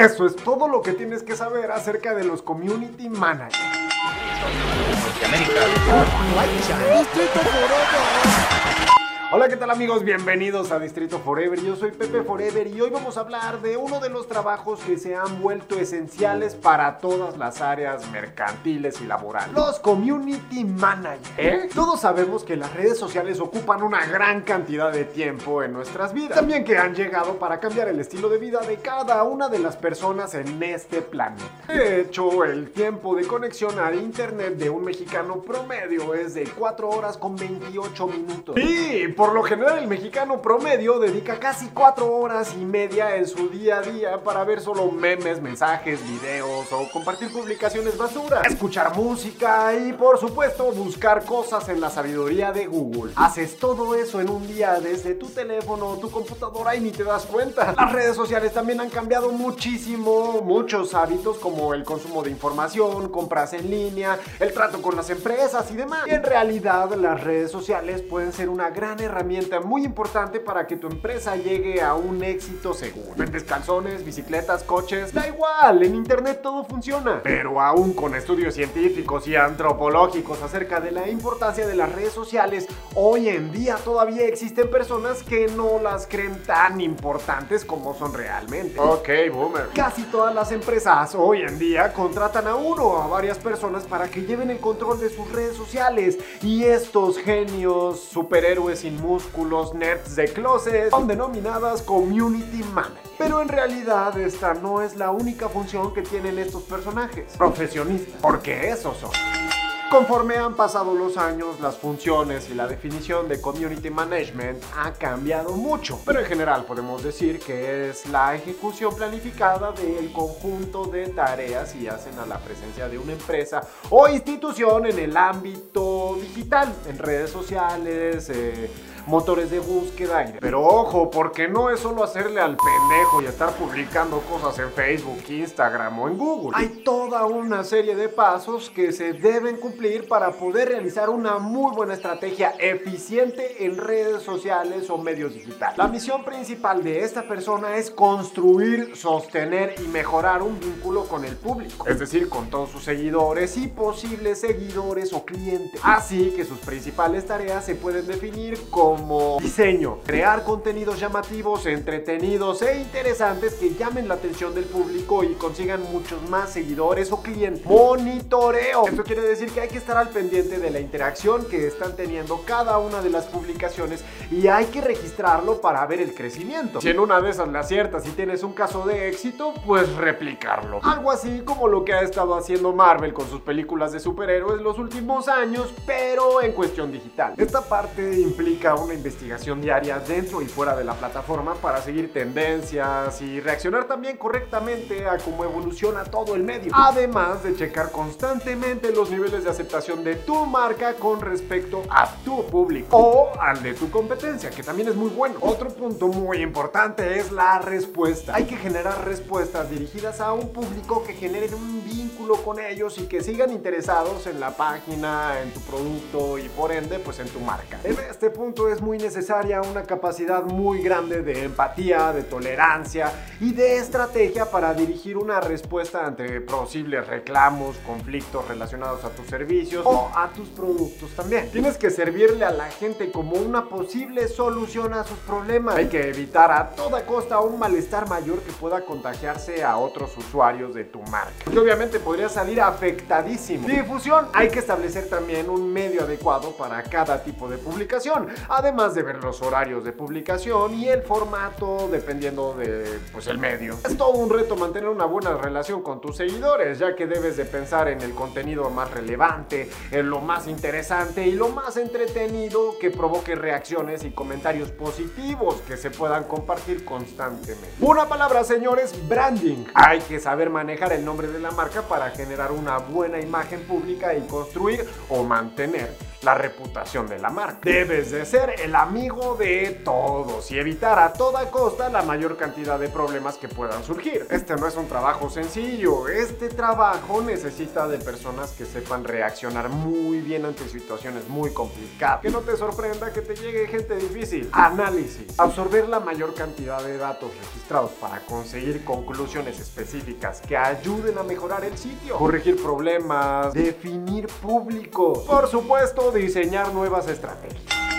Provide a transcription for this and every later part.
Eso es todo lo que tienes que saber acerca de los community managers. Hola, ¿qué tal amigos? Bienvenidos a Distrito Forever. Yo soy Pepe Forever y hoy vamos a hablar de uno de los trabajos que se han vuelto esenciales para todas las áreas mercantiles y laborales. Los Community Managers. ¿Eh? Todos sabemos que las redes sociales ocupan una gran cantidad de tiempo en nuestras vidas. También que han llegado para cambiar el estilo de vida de cada una de las personas en este planeta. De hecho, el tiempo de conexión al internet de un mexicano promedio es de 4 horas con 28 minutos. Y por lo general el mexicano promedio dedica casi 4 horas y media en su día a día para ver solo memes, mensajes, videos o compartir publicaciones basura, escuchar música y por supuesto buscar cosas en la sabiduría de Google. Haces todo eso en un día desde tu teléfono o tu computadora y ni te das cuenta. Las redes sociales también han cambiado muchísimo muchos hábitos como el consumo de información, compras en línea, el trato con las empresas y demás. Y en realidad las redes sociales pueden ser una gran herramienta herramienta muy importante para que tu empresa llegue a un éxito seguro. Vendes calzones, bicicletas, coches, da igual, en internet todo funciona. Pero aún con estudios científicos y antropológicos acerca de la importancia de las redes sociales, hoy en día todavía existen personas que no las creen tan importantes como son realmente. Ok, boomer. Casi todas las empresas hoy en día contratan a uno o a varias personas para que lleven el control de sus redes sociales y estos genios superhéroes sin músculos, nerds de closet, son denominadas community managers. Pero en realidad esta no es la única función que tienen estos personajes, profesionistas, porque esos son. Conforme han pasado los años, las funciones y la definición de community management ha cambiado mucho, pero en general podemos decir que es la ejecución planificada del conjunto de tareas y hacen a la presencia de una empresa o institución en el ámbito digital, en redes sociales, eh, motores de búsqueda. Pero ojo, porque no es solo hacerle al pendejo y estar publicando cosas en Facebook, Instagram o en Google. Hay toda una serie de pasos que se deben cumplir para poder realizar una muy buena estrategia eficiente en redes sociales o medios digitales. La misión principal de esta persona es construir, sostener y mejorar un vínculo con el público, es decir, con todos sus seguidores y posibles seguidores o clientes. Así que sus principales tareas se pueden definir como como diseño, crear contenidos llamativos, entretenidos e interesantes que llamen la atención del público y consigan muchos más seguidores o clientes. Monitoreo. Esto quiere decir que hay que estar al pendiente de la interacción que están teniendo cada una de las publicaciones y hay que registrarlo para ver el crecimiento. Si en una de esas le aciertas y tienes un caso de éxito, pues replicarlo. Algo así como lo que ha estado haciendo Marvel con sus películas de superhéroes los últimos años, pero en cuestión digital. Esta parte implica un investigación diaria dentro y fuera de la plataforma para seguir tendencias y reaccionar también correctamente a cómo evoluciona todo el medio. Además de checar constantemente los niveles de aceptación de tu marca con respecto a tu público o al de tu competencia, que también es muy bueno. Otro punto muy importante es la respuesta. Hay que generar respuestas dirigidas a un público que generen un vínculo con ellos y que sigan interesados en la página, en tu producto y por ende pues en tu marca. En este punto es muy necesaria una capacidad muy grande de empatía, de tolerancia y de estrategia para dirigir una respuesta ante posibles reclamos, conflictos relacionados a tus servicios o a tus productos también. Tienes que servirle a la gente como una posible solución a sus problemas. Hay que evitar a toda costa un malestar mayor que pueda contagiarse a otros usuarios de tu marca. Que obviamente podría salir afectadísimo. Difusión. Hay que establecer también un medio adecuado para cada tipo de publicación. Además, de ver los horarios de publicación y el formato dependiendo de pues el medio. Es todo un reto mantener una buena relación con tus seguidores, ya que debes de pensar en el contenido más relevante, en lo más interesante y lo más entretenido que provoque reacciones y comentarios positivos que se puedan compartir constantemente. Una palabra, señores, branding. Hay que saber manejar el nombre de la marca para generar una buena imagen pública y construir o mantener la reputación de la marca. Debes de ser el amigo de todos y evitar a toda costa la mayor cantidad de problemas que puedan surgir. Este no es un trabajo sencillo, este trabajo necesita de personas que sepan reaccionar muy bien ante situaciones muy complicadas. Que no te sorprenda que te llegue gente difícil. Análisis. Absorber la mayor cantidad de datos registrados para conseguir conclusiones específicas que ayuden a mejorar el sitio. Corregir problemas. Definir público. Por supuesto, diseñar nuevas estrategias.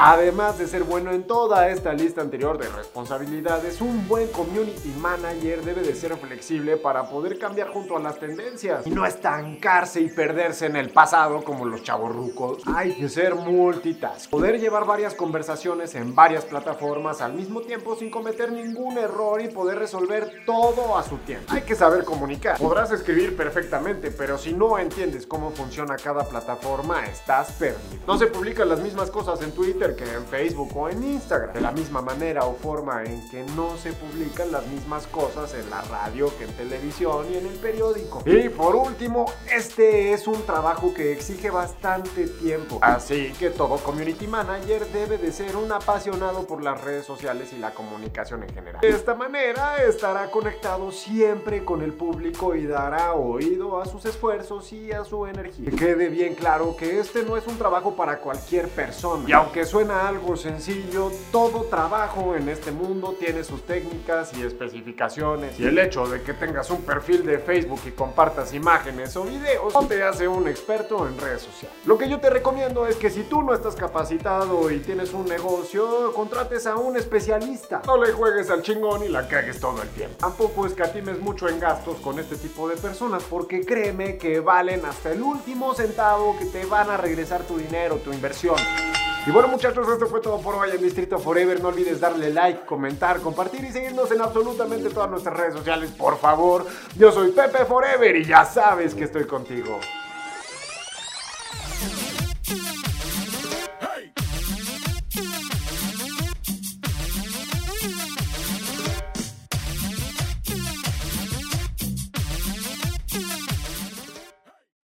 Además de ser bueno en toda esta lista anterior de responsabilidades, un buen community manager debe de ser flexible para poder cambiar junto a las tendencias y no estancarse y perderse en el pasado como los chavorrucos. Hay que ser multitask, poder llevar varias conversaciones en varias plataformas al mismo tiempo sin cometer ningún error y poder resolver todo a su tiempo. Hay que saber comunicar. Podrás escribir perfectamente, pero si no entiendes cómo funciona cada plataforma, estás perdido. No se publican las mismas cosas en Twitter que en Facebook o en Instagram. De la misma manera o forma en que no se publican las mismas cosas en la radio que en televisión y en el periódico. Y por último, este es un trabajo que exige bastante tiempo. Así que todo community manager debe de ser un apasionado por las redes sociales y la comunicación en general. De esta manera estará conectado siempre con el público y dará oído a sus esfuerzos y a su energía. Que quede bien claro que este no es un trabajo para cualquier persona. Y aunque suena algo sencillo, todo trabajo en este mundo tiene sus técnicas y especificaciones. Y el hecho de que tengas un perfil de Facebook y compartas imágenes o videos no te hace un experto en redes sociales. Lo que yo te recomiendo es que si tú no estás capacitado y tienes un negocio, contrates a un especialista. No le juegues al chingón y la cagues todo el tiempo. Tampoco escatimes mucho en gastos con este tipo de personas porque créeme que valen hasta el último centavo que te van a regresar tu dinero, tu inversión. Y bueno muchachos, esto fue todo por hoy en Distrito Forever. No olvides darle like, comentar, compartir y seguirnos en absolutamente todas nuestras redes sociales, por favor. Yo soy Pepe Forever y ya sabes que estoy contigo.